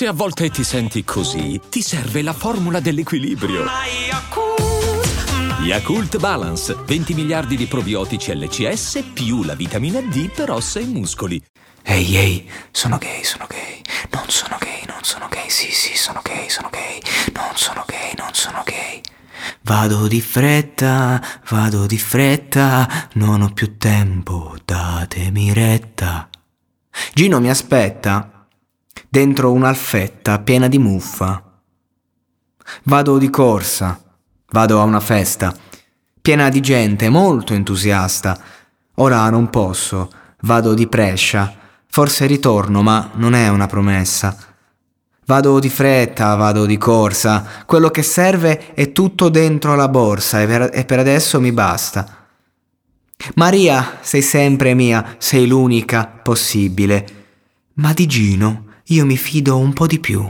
Se a volte ti senti così, ti serve la formula dell'equilibrio. Yakult Balance, 20 miliardi di probiotici LCS più la vitamina D per ossa e muscoli. Ehi, ehi, sono gay, sono gay. Non sono gay, non sono gay. Sì, sì, sono gay, sono gay. Non sono gay, non sono gay. Vado di fretta, vado di fretta, non ho più tempo, datemi retta. Gino mi aspetta dentro un'alfetta piena di muffa. Vado di corsa, vado a una festa piena di gente molto entusiasta. Ora non posso, vado di prescia, forse ritorno, ma non è una promessa. Vado di fretta, vado di corsa, quello che serve è tutto dentro la borsa e per, e per adesso mi basta. Maria, sei sempre mia, sei l'unica possibile. Ma di Gino io mi fido un po' di più.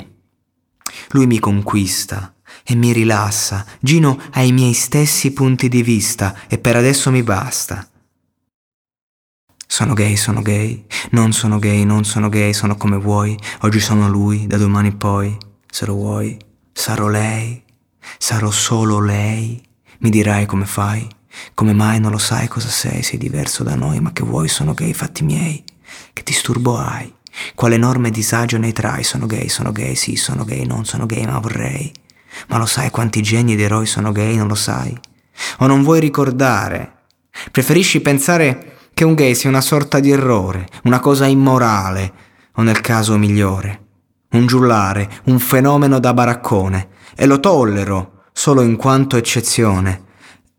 Lui mi conquista e mi rilassa. Gino ha i miei stessi punti di vista e per adesso mi basta. Sono gay, sono gay, non sono gay, non sono gay, sono come vuoi. Oggi sono lui, da domani poi, se lo vuoi, sarò lei, sarò solo lei. Mi dirai come fai, come mai non lo sai cosa sei, sei diverso da noi, ma che vuoi, sono gay, fatti miei. Che disturbo hai? Quale enorme disagio ne trai? Sono gay, sono gay, sì, sono gay, non sono gay, ma vorrei. Ma lo sai quanti geni ed eroi sono gay, non lo sai? O non vuoi ricordare? Preferisci pensare che un gay sia una sorta di errore, una cosa immorale, o nel caso migliore, un giullare, un fenomeno da baraccone, e lo tollero solo in quanto eccezione,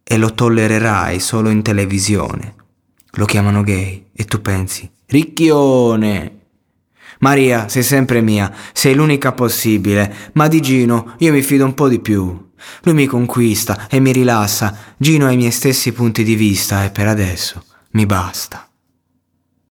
e lo tollererai solo in televisione. Lo chiamano gay, e tu pensi, ricchione! Maria, sei sempre mia, sei l'unica possibile, ma di Gino io mi fido un po' di più. Lui mi conquista e mi rilassa, Gino ha i miei stessi punti di vista e per adesso mi basta.